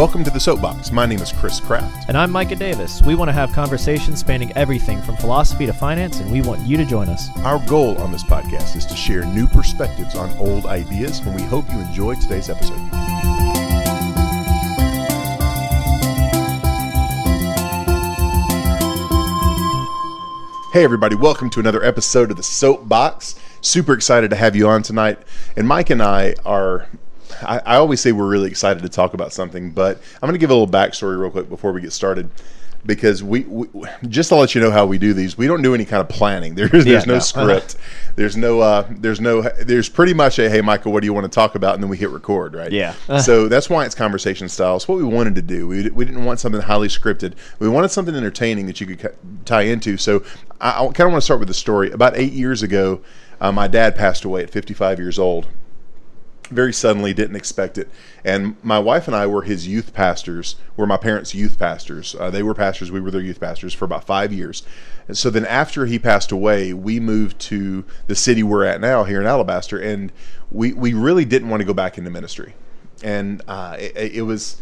Welcome to the Soapbox. My name is Chris Kraft. And I'm Micah Davis. We want to have conversations spanning everything from philosophy to finance, and we want you to join us. Our goal on this podcast is to share new perspectives on old ideas, and we hope you enjoy today's episode. Hey, everybody, welcome to another episode of the Soapbox. Super excited to have you on tonight. And Mike and I are I, I, always say we're really excited to talk about something, but I'm going to give a little backstory real quick before we get started. Because we, we, just to let you know how we do these, we don't do any kind of planning. There's there's yeah, no, no, script. there's no uh, there's no there's pretty much a hey Michael, what do you want to talk about, and then we hit record, right? Yeah. so that's why it's conversation style. It's what we wanted to do. We, we didn't want something highly scripted. We wanted something entertaining that you could tie into. So I, I kind of want to start with the story. About eight years ago, uh, my dad passed away at 55 years old very suddenly, didn't expect it. And my wife and I were his youth pastors, were my parents' youth pastors. Uh, they were pastors, we were their youth pastors for about five years. And so then after he passed away, we moved to the city we're at now here in Alabaster, and we, we really didn't want to go back into ministry. And uh, it, it was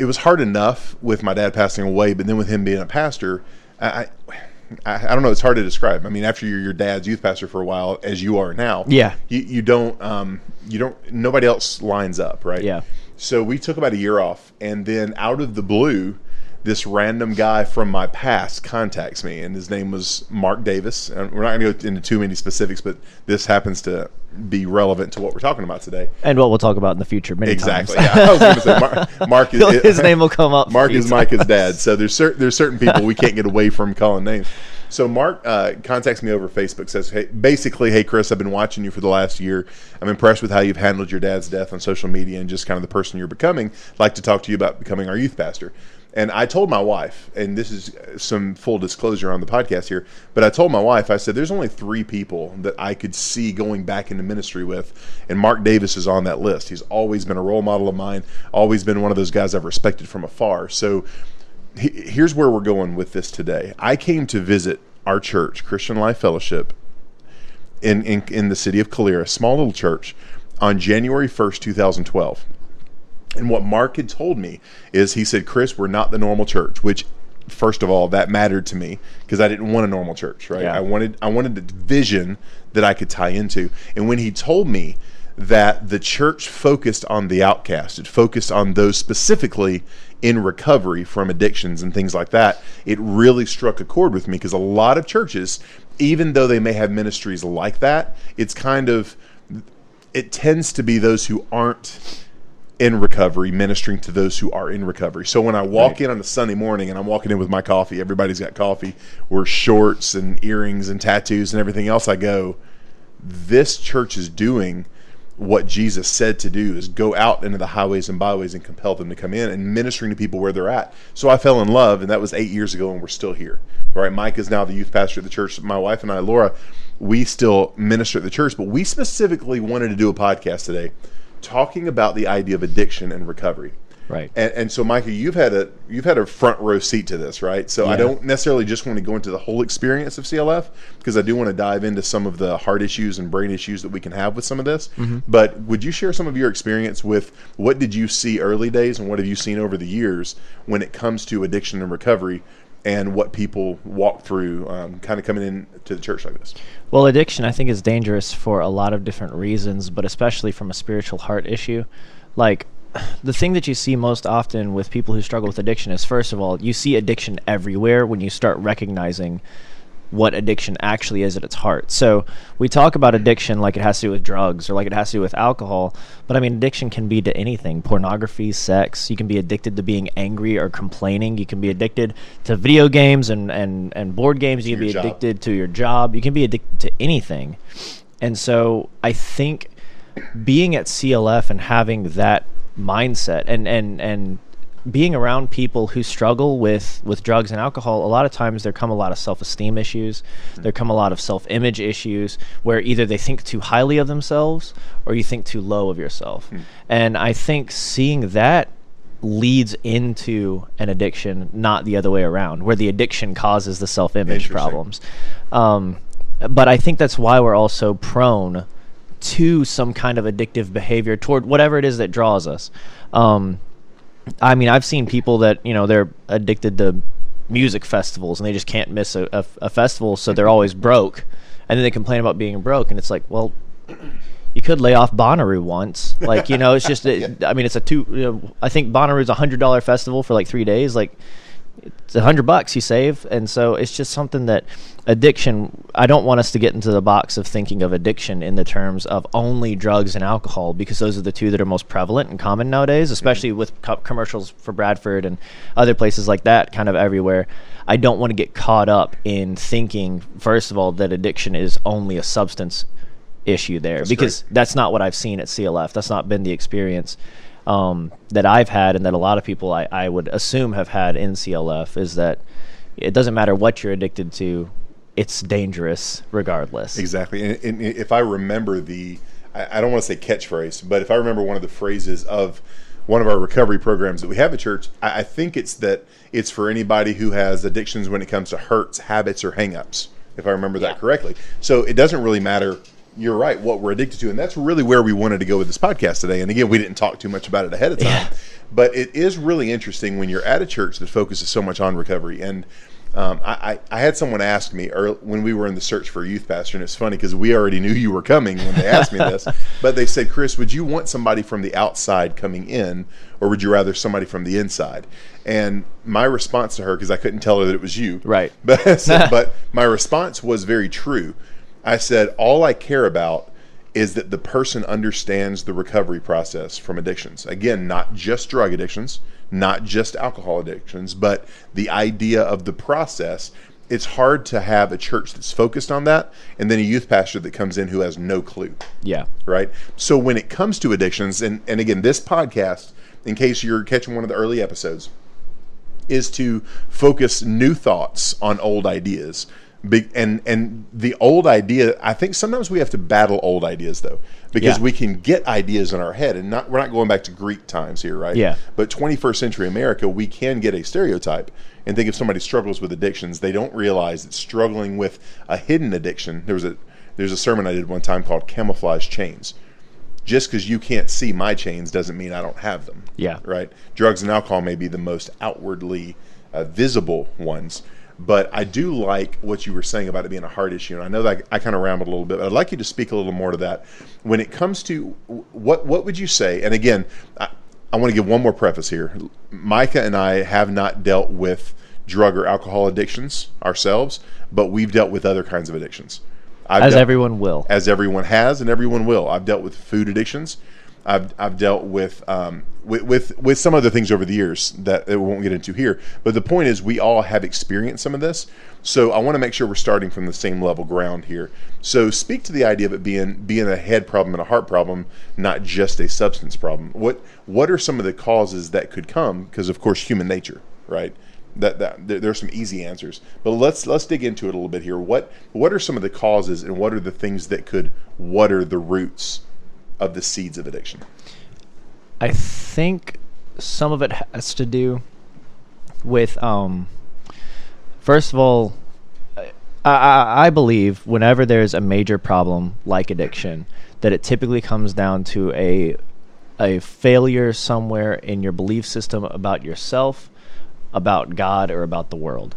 it was hard enough with my dad passing away, but then with him being a pastor, I, I, I, don't know. It's hard to describe. I mean, after you're your dad's youth pastor for a while, as you are now, yeah, you, you don't, um, you don't. Nobody else lines up, right? Yeah. So we took about a year off, and then out of the blue, this random guy from my past contacts me, and his name was Mark Davis. And we're not going to go into too many specifics, but this happens to be relevant to what we're talking about today, and what we'll talk about in the future. Many exactly. Yeah, I was going to say Mark, Mark is, his name will come up. Mark is Micah's dad, so there's certain there's certain people we can't get away from calling names. So Mark uh, contacts me over Facebook, says, "Hey, basically, hey Chris, I've been watching you for the last year. I'm impressed with how you've handled your dad's death on social media and just kind of the person you're becoming. I'd like to talk to you about becoming our youth pastor." And I told my wife, and this is some full disclosure on the podcast here, but I told my wife, I said, there's only three people that I could see going back into ministry with, and Mark Davis is on that list. He's always been a role model of mine, always been one of those guys I've respected from afar. So here's where we're going with this today. I came to visit our church, Christian Life Fellowship, in, in, in the city of Calera, a small little church, on January 1st, 2012. And what Mark had told me is he said, Chris, we're not the normal church, which first of all, that mattered to me because I didn't want a normal church, right? Yeah. I wanted I wanted a vision that I could tie into. And when he told me that the church focused on the outcast, it focused on those specifically in recovery from addictions and things like that, it really struck a chord with me because a lot of churches, even though they may have ministries like that, it's kind of it tends to be those who aren't in recovery, ministering to those who are in recovery. So when I walk right. in on a Sunday morning and I'm walking in with my coffee, everybody's got coffee, we're shorts and earrings and tattoos and everything else. I go, this church is doing what Jesus said to do is go out into the highways and byways and compel them to come in and ministering to people where they're at. So I fell in love, and that was eight years ago, and we're still here. All right, Mike is now the youth pastor at the church. My wife and I, Laura, we still minister at the church, but we specifically wanted to do a podcast today talking about the idea of addiction and recovery. Right. And, and so, Micah, you've had a you've had a front row seat to this, right? So yeah. I don't necessarily just want to go into the whole experience of CLF because I do want to dive into some of the heart issues and brain issues that we can have with some of this. Mm-hmm. But would you share some of your experience with what did you see early days and what have you seen over the years when it comes to addiction and recovery and what people walk through um, kind of coming in to the church like this? Well, addiction, I think, is dangerous for a lot of different reasons, but especially from a spiritual heart issue. Like, the thing that you see most often with people who struggle with addiction is, first of all, you see addiction everywhere when you start recognizing what addiction actually is at its heart. So we talk about addiction like it has to do with drugs or like it has to do with alcohol, but I mean addiction can be to anything. Pornography, sex, you can be addicted to being angry or complaining. You can be addicted to video games and and and board games. You can be addicted to your job. You can be addicted to anything. And so I think being at CLF and having that mindset and and and being around people who struggle with with drugs and alcohol a lot of times there come a lot of self-esteem issues. Mm. there come a lot of self-image issues where either they think too highly of themselves or you think too low of yourself. Mm. and i think seeing that leads into an addiction not the other way around where the addiction causes the self-image problems. Um, but i think that's why we're also prone to some kind of addictive behavior toward whatever it is that draws us. Um, I mean, I've seen people that you know they're addicted to music festivals and they just can't miss a, a, a festival, so they're always broke, and then they complain about being broke, and it's like, well, you could lay off Bonnaroo once, like you know, it's just, it, I mean, it's a two. You know, I think Bonnaroo's a hundred dollar festival for like three days, like it's a hundred bucks you save, and so it's just something that addiction. I don't want us to get into the box of thinking of addiction in the terms of only drugs and alcohol because those are the two that are most prevalent and common nowadays, mm-hmm. especially with co- commercials for Bradford and other places like that, kind of everywhere. I don't want to get caught up in thinking, first of all, that addiction is only a substance issue there That's because great. that's not what I've seen at CLF. That's not been the experience um, that I've had, and that a lot of people I, I would assume have had in CLF is that it doesn't matter what you're addicted to, it's dangerous regardless. Exactly. And, and if I remember the, I, I don't want to say catchphrase, but if I remember one of the phrases of one of our recovery programs that we have at church, I, I think it's that it's for anybody who has addictions when it comes to hurts, habits, or hangups, if I remember that correctly. So it doesn't really matter. You're right, what we're addicted to. And that's really where we wanted to go with this podcast today. And again, we didn't talk too much about it ahead of time. Yeah. But it is really interesting when you're at a church that focuses so much on recovery. And um, I, I, I had someone ask me earl when we were in the search for a youth pastor, and it's funny because we already knew you were coming when they asked me this. But they said, Chris, would you want somebody from the outside coming in, or would you rather somebody from the inside? And my response to her, because I couldn't tell her that it was you, Right. But but my response was very true. I said, all I care about is that the person understands the recovery process from addictions. Again, not just drug addictions, not just alcohol addictions, but the idea of the process. It's hard to have a church that's focused on that and then a youth pastor that comes in who has no clue Yeah. right? So when it comes to addictions, and, and again, this podcast, in case you're catching one of the early episodes, is to focus new thoughts on old ideas. Big, and and the old idea, I think sometimes we have to battle old ideas though, because Yeah. we can get ideas in our head, and not we're not going back to Greek times here, right? Yeah. But 21st century America, we can get a stereotype and think if somebody struggles with addictions, they don't realize that struggling with a hidden addiction. There was a there's a sermon I did one time called "Camouflage Chains." Just because you can't see my chains doesn't mean I don't have them. Yeah. Right. Drugs and alcohol may be the most outwardly uh, visible ones. But I do like what you were saying about it being a heart issue, and I know that I, kind of rambled a little bit. But I'd like you to speak a little more to that. When it comes to what what would you say? And again, I, I want to give one more preface here. Micah and I have not dealt with drug or alcohol addictions ourselves, but we've dealt with other kinds of addictions. I've As dealt- everyone will. as everyone has and everyone will. I've dealt with food addictions. I've, I've dealt with, um, with with with some other things over the years that we won't get into here. But the point is, we all have experienced some of this. So I want to make sure we're starting from the same level ground here. So speak to the idea of it being being a head problem and a heart problem, not just a substance problem. What what are some of the causes that could come? Because of course, human nature, right? that, that there, there's some easy answers but let's let's dig into it a little bit here what what are some of the causes and what are the things that could what are the roots of the seeds of addiction I think some of it has to do with, um, first of all, I, I, believe whenever there's a major problem like addiction, that it typically comes down to a a failure somewhere in your belief system about yourself, about God, or about the world.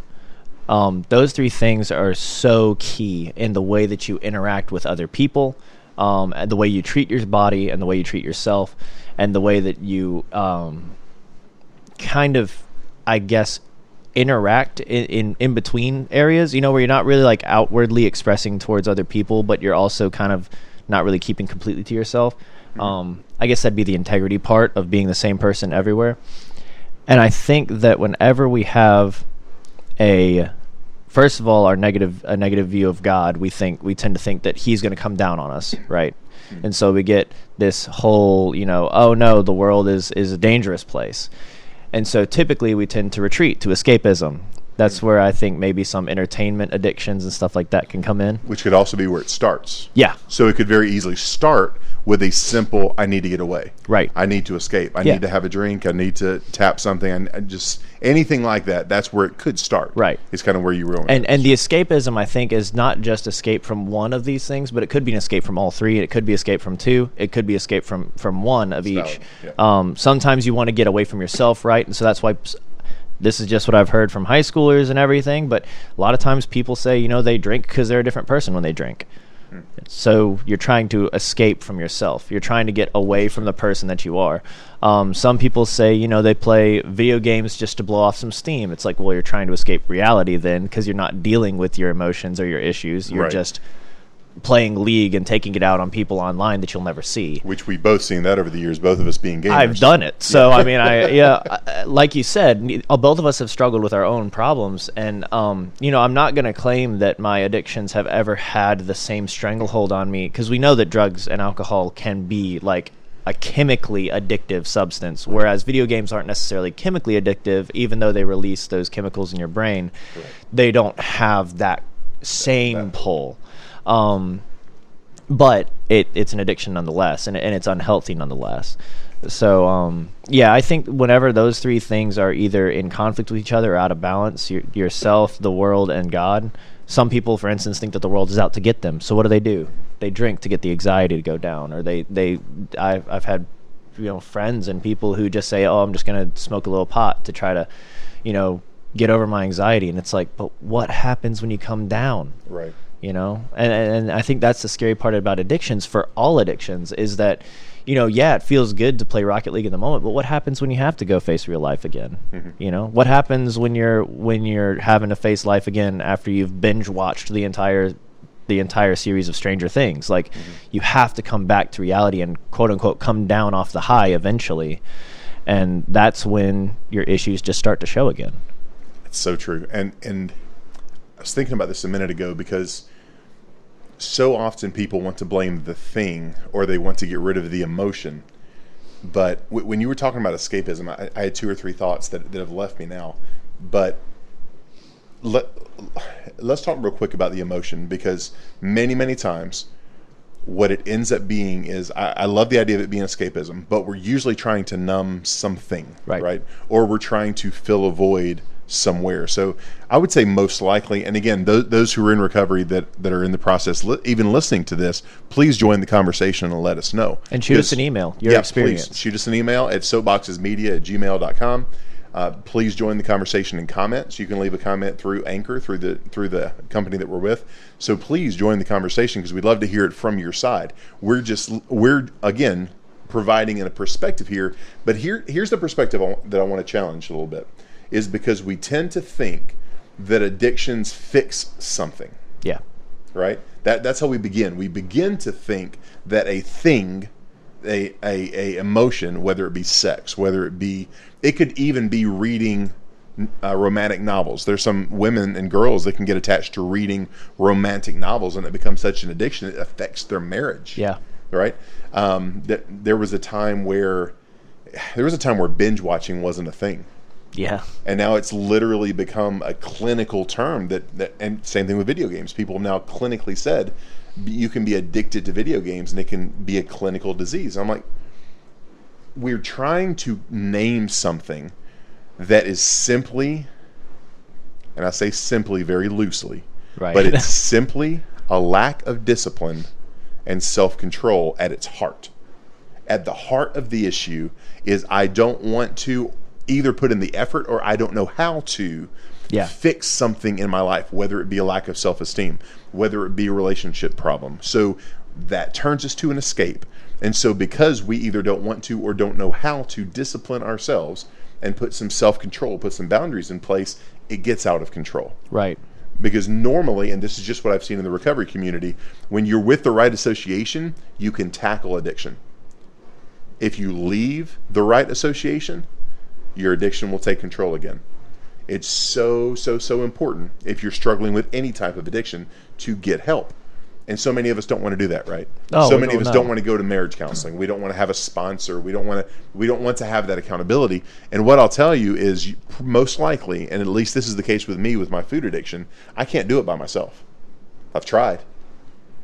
Um, those three things are so key in the way that you interact with other people, um, and the way you treat your body, and the way you treat yourself, and the way that you um, kind of, I guess, interact in, in in between areas. You know, where you're not really like outwardly expressing towards other people, but you're also kind of not really keeping completely to yourself. Um, I guess that'd be the integrity part of being the same person everywhere. And I think that whenever we have a first of all our negative a negative view of God, we think we tend to think that he's going to come down on us, right? Mm-hmm. And so we get this whole, you know, oh no, the world is is a dangerous place. And so typically we tend to retreat to escapism. That's mm-hmm. where I think maybe some entertainment addictions and stuff like that can come in. which could also be where it starts Yeah. so it could very easily start with a simple I need to get away. Right. I need to escape. I Yeah. need to have a drink. I need to tap something. and just anything like that. That's where it could start. Right. It's kind of where you ruin and it. and the escapism I think is not just escape from one of these things, but it could be an escape from all three. It could be escape from two. It could be escape from from one of each. yeah. Um, sometimes you want to get away from yourself, right? And so that's why. This is just what I've heard from high schoolers and everything, but a lot of times people say, you know, they drink because they're a different person when they drink. Hmm. So you're trying to escape from yourself. You're trying to get away from the person that you are. Um, some people say, you know, they play video games just to blow off some steam. It's like, well, you're trying to escape reality then because you're not dealing with your emotions or your issues. You're Right. just playing League and taking it out on people online that you'll never see. Which we've both seen that over the years, both of us being gamers. I've done it. So I mean, I yeah, I- like you said, uh, both of us have struggled with our own problems, and um, you know, I'm not going to claim that my addictions have ever had the same stranglehold on me because we know that drugs and alcohol can be like a chemically addictive substance, whereas video games aren't necessarily chemically addictive, even though they release those chemicals in your brain. They don't have that same that- pull. Um, but it, it's an addiction nonetheless, and, and it's unhealthy nonetheless. So, um, yeah, I think whenever those three things are either in conflict with each other or out of balance, your, yourself, the world, and God. Some people, for instance, think that the world is out to get them. So what do they do? They drink to get the anxiety to go down, or they they. I've I've had you know friends and people who just say, "Oh, I'm just gonna smoke a little pot to try to, you know, get over my anxiety." And it's like, but what happens when you come down? Right. You know? And, and i think that's the scary part about addictions for all addictions is that you know yeah it feels good to play rocket league in the moment but what happens when you have to go face real life again? Mm-hmm. You know? What happens when you're when you're having to face life again after you've binge watched the entire the entire series of stranger things? Like mm-hmm. you have to come back to reality and quote unquote come down off the high eventually. And that's when your issues just start to show again. It's so true. And and I was thinking about this a minute ago because so often people want to blame the thing or they want to get rid of the emotion. But w- when you were talking about escapism, I, I had two or three thoughts that, that have left me now. But let, let's talk real quick about the emotion because many, many times what it ends up being is I, I love the idea of it being escapism, but we're usually trying to numb something, Right. right? Or we're trying to fill a void somewhere. So I would say most likely, and again, those, those who are in recovery that, that are in the process, li- even listening to this, please join the conversation and let us know. and shoot us an email your yeah, experience Please shoot us an email at soapboxesmedia at gmail.com. Uh, please join the conversation in comments. You can leave a comment through Anchor, through the through the company that we're with. So please join the conversation because we'd love to hear it from your side. We're just we're again providing in a perspective here, but here here's the perspective that I want to challenge a little bit is because we tend to think that addictions fix something yeah right? That that's how we begin. We begin to think that a thing, a a, a emotion, whether it be sex, whether it be, it could even be reading uh, romantic novels. There's some women and girls that can get attached to reading romantic novels, and it becomes such an addiction it affects their marriage. Yeah. right. Um, that there was a time where there was a time where binge watching wasn't a thing yeah. And now it's literally become a clinical term that, that and same thing with video games. People have now clinically said you can be addicted to video games and it can be a clinical disease. I'm like we're trying to name something that is simply and i say simply very loosely Right. but it's simply a lack of discipline and self-control at its heart. At the heart of the issue is I don't want to either put in the effort or I don't know how to Yeah. fix something in my life, whether it be a lack of self esteem, whether it be a relationship problem. So that turns us to an escape. And so because we either don't want to or don't know how to discipline ourselves and put some self control, put some boundaries in place, it gets out of control right because normally and this is just what i've seen in the recovery community when you're with the right association you can tackle addiction if you leave the right association your addiction will take control again. It's so so so important if you're struggling with any type of addiction to get help. And so many of us don't want to do that right? No, so many of us know. don't want to go to marriage counseling. We don't want to have a sponsor. We don't want to we don't want to have that accountability. And what i'll tell you is you, most likely and at least this is the case with me with my food addiction i can't do it by myself. I've tried.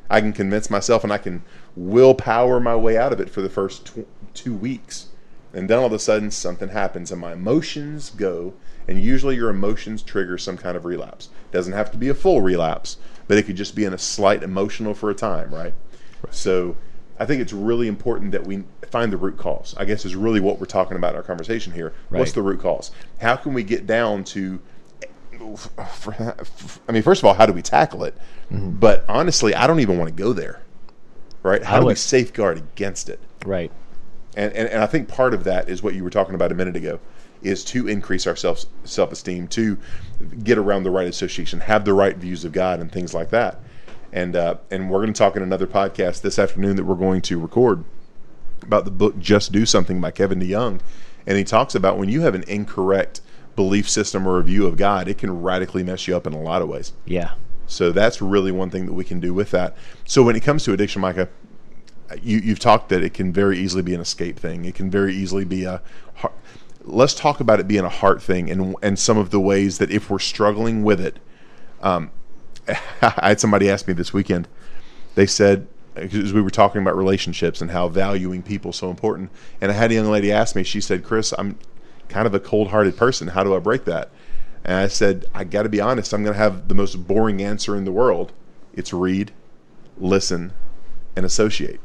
I can convince myself and i can willpower my way out of it for the first tw- two weeks. And then all of a sudden, something happens, and my emotions go. And usually, your emotions trigger some kind of relapse. It Doesn't have to be a full relapse, but it could just be in a slight emotional for a time, right? right. So, I think it's really important that we find the root cause. I guess is really what we're talking about in our conversation here. Right. What's the root cause? How can we get down to? I mean, first of all, how do we tackle it? Mm-hmm. But honestly, I don't even want to go there. Right? How do we safeguard against it? Right. And, and and I think part of that is what you were talking about a minute ago, is to increase our self self esteem, to get around the right association, have the right views of God, and things like that. And uh, and we're going to talk in another podcast this afternoon that we're going to record about the book Just Do Something by Kevin DeYoung, and he talks about when you have an incorrect belief system or a view of God, it can radically mess you up in a lot of ways. Yeah. So that's really one thing that we can do with that. So when it comes to addiction, Micah, you, you've talked that it can very easily be an escape thing. It can very easily be a. Let's talk about it being a heart thing and and some of the ways that if we're struggling with it. Um, I had somebody ask me this weekend. They said because we were talking about relationships and how valuing people so important. And I had a young lady ask me. She said, "Chris, I'm kind of a cold-hearted person. How do I break that?" And I said, "I got to be honest. I'm going to have the most boring answer in the world. It's read, listen, and associate.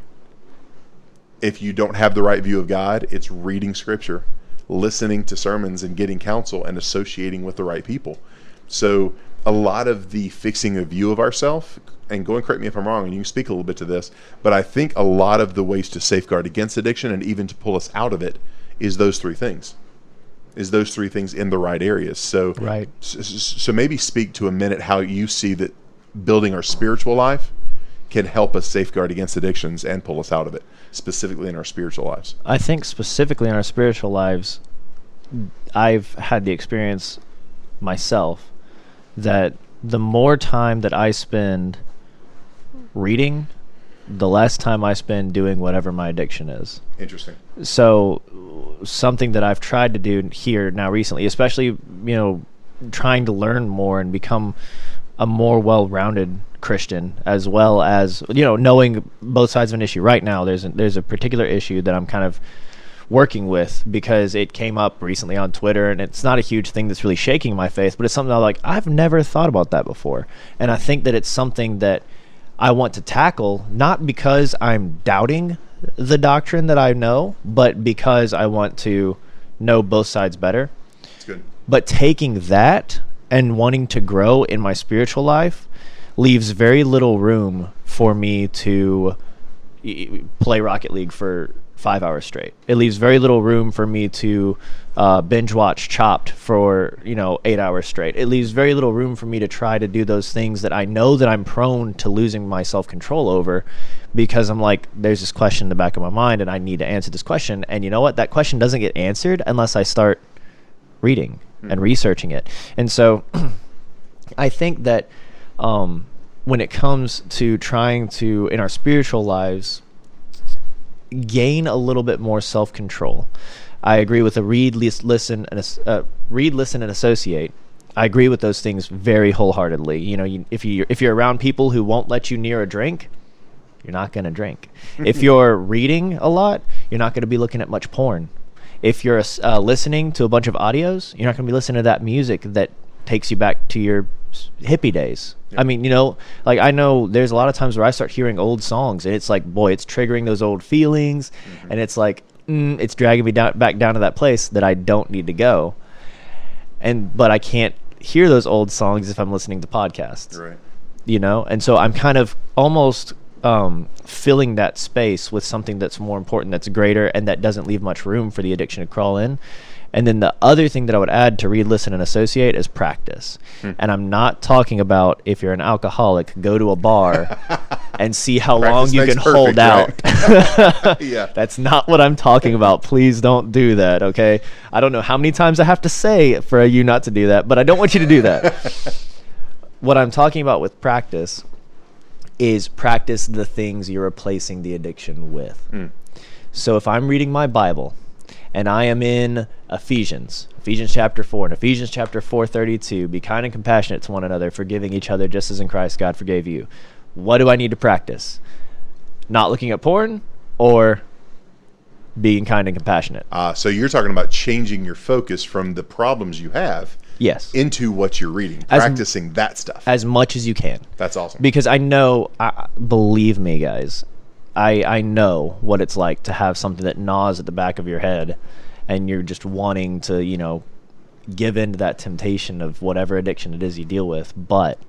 If you don't have the right view of God, it's reading Scripture, listening to sermons, and getting counsel, and associating with the right people. So." a lot of the fixing a view of ourselves and go and correct me if I'm wrong, and you can speak a little bit to this, but I think a lot of the ways to safeguard against addiction and even to pull us out of it is those three things. Is those three things in the right areas? So, right. So, so maybe speak to a minute how you see that building our spiritual life can help us safeguard against addictions and pull us out of it, specifically in our spiritual lives. I think specifically in our spiritual lives, I've had the experience myself that the more time that I spend reading, the less time I spend doing whatever my addiction is. Interesting. So, something that I've tried to do here now recently, especially, you know, trying to learn more and become a more well-rounded Christian, as well as you know, knowing both sides of an issue. Right now, there's a, there's a particular issue that I'm kind of working with because it came up recently on Twitter and it's not a huge thing that's really shaking my faith, but it's something I'm like, I've never thought about that before. And I think that it's something that I want to tackle, not because I'm doubting the doctrine that I know, but because I want to know both sides better. But taking that and wanting to grow in my spiritual life leaves very little room for me to play Rocket League for five hours straight. It leaves very little room for me to uh, binge watch Chopped for you know eight hours straight. It leaves very little room for me to try to do those things that I know that I'm prone to losing my self control over, because I'm like, there's this question in the back of my mind, and I need to answer this question. And you know what? That question doesn't get answered unless I start reading mm-hmm. and researching it. And so, I think that. Um, when it comes to trying to in our spiritual lives gain a little bit more self control. I agree with the read, listen, and uh, read, listen, and associate. I agree with those things very wholeheartedly. You know, you, if you if you're around people who won't let you near a drink, you're not going to drink. if you're reading a lot, you're not going to be looking at much porn. If you're uh, listening to a bunch of audios, you're not going to be listening to that music that takes you back to your hippie days. Yeah. I mean, you know, like I know there's a lot of times where I start hearing old songs and it's like, boy, it's triggering those old feelings, mm-hmm. and it's like, mm, it's dragging me down back down to that place that I don't need to go. And but I can't hear those old songs if I'm listening to podcasts. Right. You know, and so I'm kind of almost um, filling that space with something that's more important, that's greater, and that doesn't leave much room for the addiction to crawl in. And then the other thing that I would add to read, listen, and associate is practice. Hmm. And I'm not talking about if you're an alcoholic, go to a bar and see how practice long you can perfect, hold out. yeah. That's not what I'm talking about. Please don't do that, okay? I don't know how many times I have to say for you not to do that, but I don't want you to do that. what I'm talking about with practice is practice the things you're replacing the addiction with. Mm. So if I'm reading my Bible, and I am in Ephesians, Ephesians chapter 4, and Ephesians chapter 4:32, be kind and compassionate to one another, forgiving each other just as in Christ God forgave you. What do I need to practice? not looking at porn or being kind and compassionate. Uh, so you're talking about changing your focus from the problems you have Yes. into what you're reading, As- practicing that stuff. as much as you can. That's awesome. because I know, I, believe me, guys, I I know what it's like to have something that gnaws at the back of your head, and you're just wanting to, you know, give in to that temptation of whatever addiction it is you deal with. But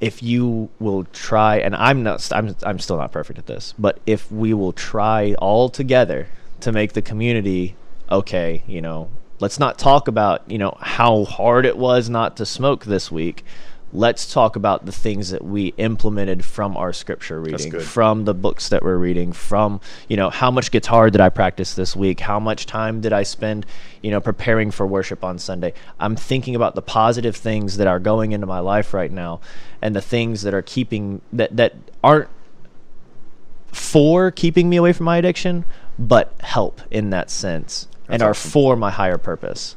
if you will try, and I'm not, I'm I'm still not perfect at this, but if we will try all together to make the community okay, you know, let's not talk about you know how hard it was not to smoke this week let's talk about the things that we implemented from our scripture reading from the books that we're reading from you know how much guitar did i practice this week? How much time did i spend you know preparing for worship on sunday? I'm thinking about the positive things that are going into my life right now and the things that are keeping that that aren't for keeping me away from my addiction but help in that sense and That's are for my higher purpose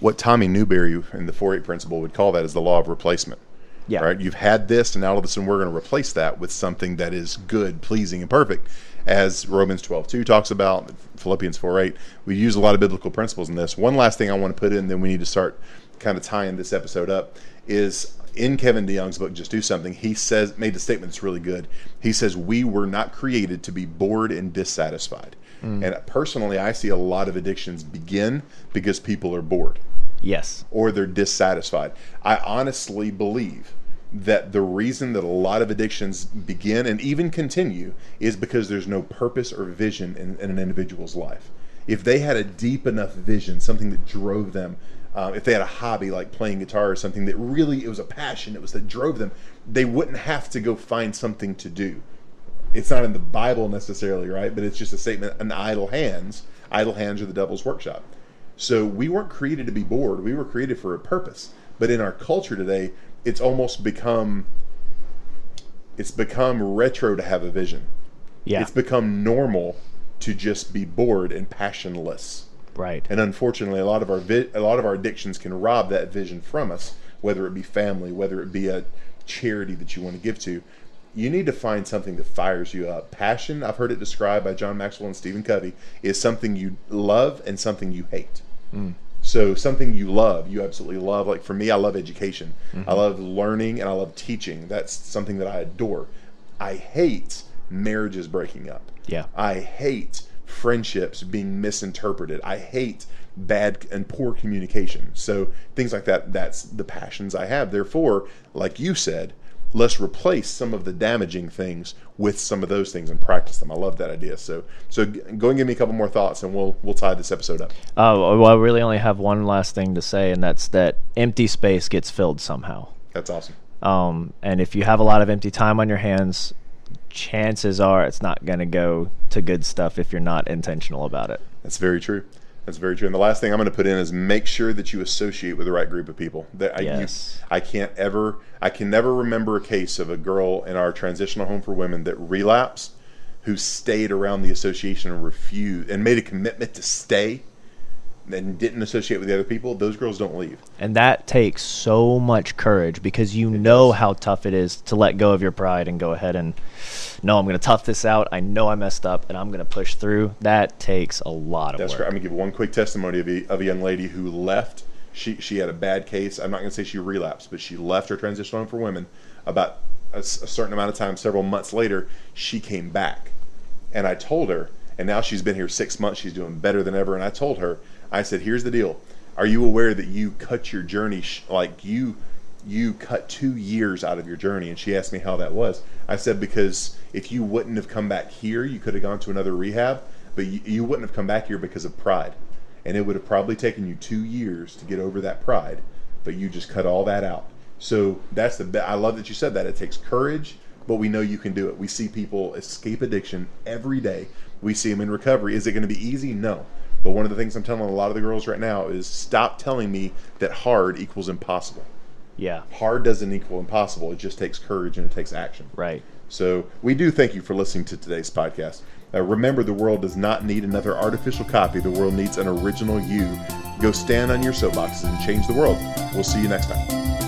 what Tommy Newberry in the 4-8 principle would call that is the law of replacement. Yeah. Right. You've had this, and now all of a sudden we're going to replace that with something that is good, pleasing, and perfect. As Romans 12:2 talks about, Philippians 4:8. We use a lot of biblical principles in this. One last thing I want to put in, then we need to start kind of tying this episode up. Is in Kevin DeYoung's book, Just Do Something. He says made the statement that's really good. He says we were not created to be bored and dissatisfied. And personally, I see a lot of addictions begin because people are bored yes or they're dissatisfied. I honestly believe that the reason that a lot of addictions begin and even continue is because there's no purpose or vision in, in an individual's life. If they had a deep enough vision, something that drove them, uh, if they had a hobby like playing guitar or something that really it was a passion, it was that drove them, they wouldn't have to go find something to do. It's not in the Bible necessarily, right? But it's just a statement: "An idle hands, idle hands are the devil's workshop." So we weren't created to be bored. We were created for a purpose. But in our culture today, it's almost become it's become retro to have a vision. yeah It's become normal to just be bored and passionless. right And unfortunately, a lot of our vi- a lot of our addictions can rob that vision from us, whether it be family, whether it be a charity that you want to give to. You need to find something that fires you up. Passion, I've heard it described by John Maxwell and Stephen Covey, is something you love and something you hate. Mm. So something you love, you absolutely love. Like for me, I love education. Mm-hmm. I love learning and I love teaching. That's something that I adore. I hate marriages breaking up. Yeah. I hate friendships being misinterpreted. I hate bad and poor communication. So things like that, that's the passions I have. Therefore, like you said, let's replace some of the damaging things with some of those things and practice them. I love that idea. So so go and give me a couple more thoughts and we'll we'll tie this episode up. Uh, well, I really only have one last thing to say, and that's that empty space gets filled somehow. That's awesome. Um, and if you have a lot of empty time on your hands, chances are it's not going to go to good stuff if you're not intentional about it. That's very true. That's very true. And the last thing I'm going to put in is make sure that you associate with the right group of people. That I, you- Yes. I can't ever, I can never remember a case of a girl in our transitional home for women that relapsed, who stayed around the association and refused and made a commitment to stay, and didn't associate with the other people. Those girls don't leave. And that takes so much courage because you know how tough it is to let go of your pride and go ahead and no, I'm going to tough this out. I know I messed up and I'm going to push through. That takes a lot of That's work. right. I'm gonna give one quick testimony of a, of a young lady who left. She she had a bad case. I'm not gonna say she relapsed, but she left her transitional home for women. About a certain amount of time, several months later, she came back, and I told her. And now she's been here six months. She's doing better than ever. And I told her, I said, "Here's the deal. Are you aware that you cut your journey sh- like you?" you cut two years out of your journey. And she asked me how that was. I said, because if you wouldn't have come back here, you could have gone to another rehab, but you, you wouldn't have come back here because of pride. And it would have probably taken you two years to get over that pride, but you just cut all that out. So that's the be- I love that you said that. It takes courage, but we know you can do it. We see people escape addiction every day. We see them in recovery. Is it going to be easy? No. But one of the things I'm telling a lot of the girls right now is stop telling me that hard equals impossible Yeah. hard doesn't equal impossible. It just takes courage and it takes action. Right. So we do thank you for listening to today's podcast. Uh, remember, the world does not need another artificial copy. The world needs an original you. Go stand on your soapboxes and change the world. We'll see you next time.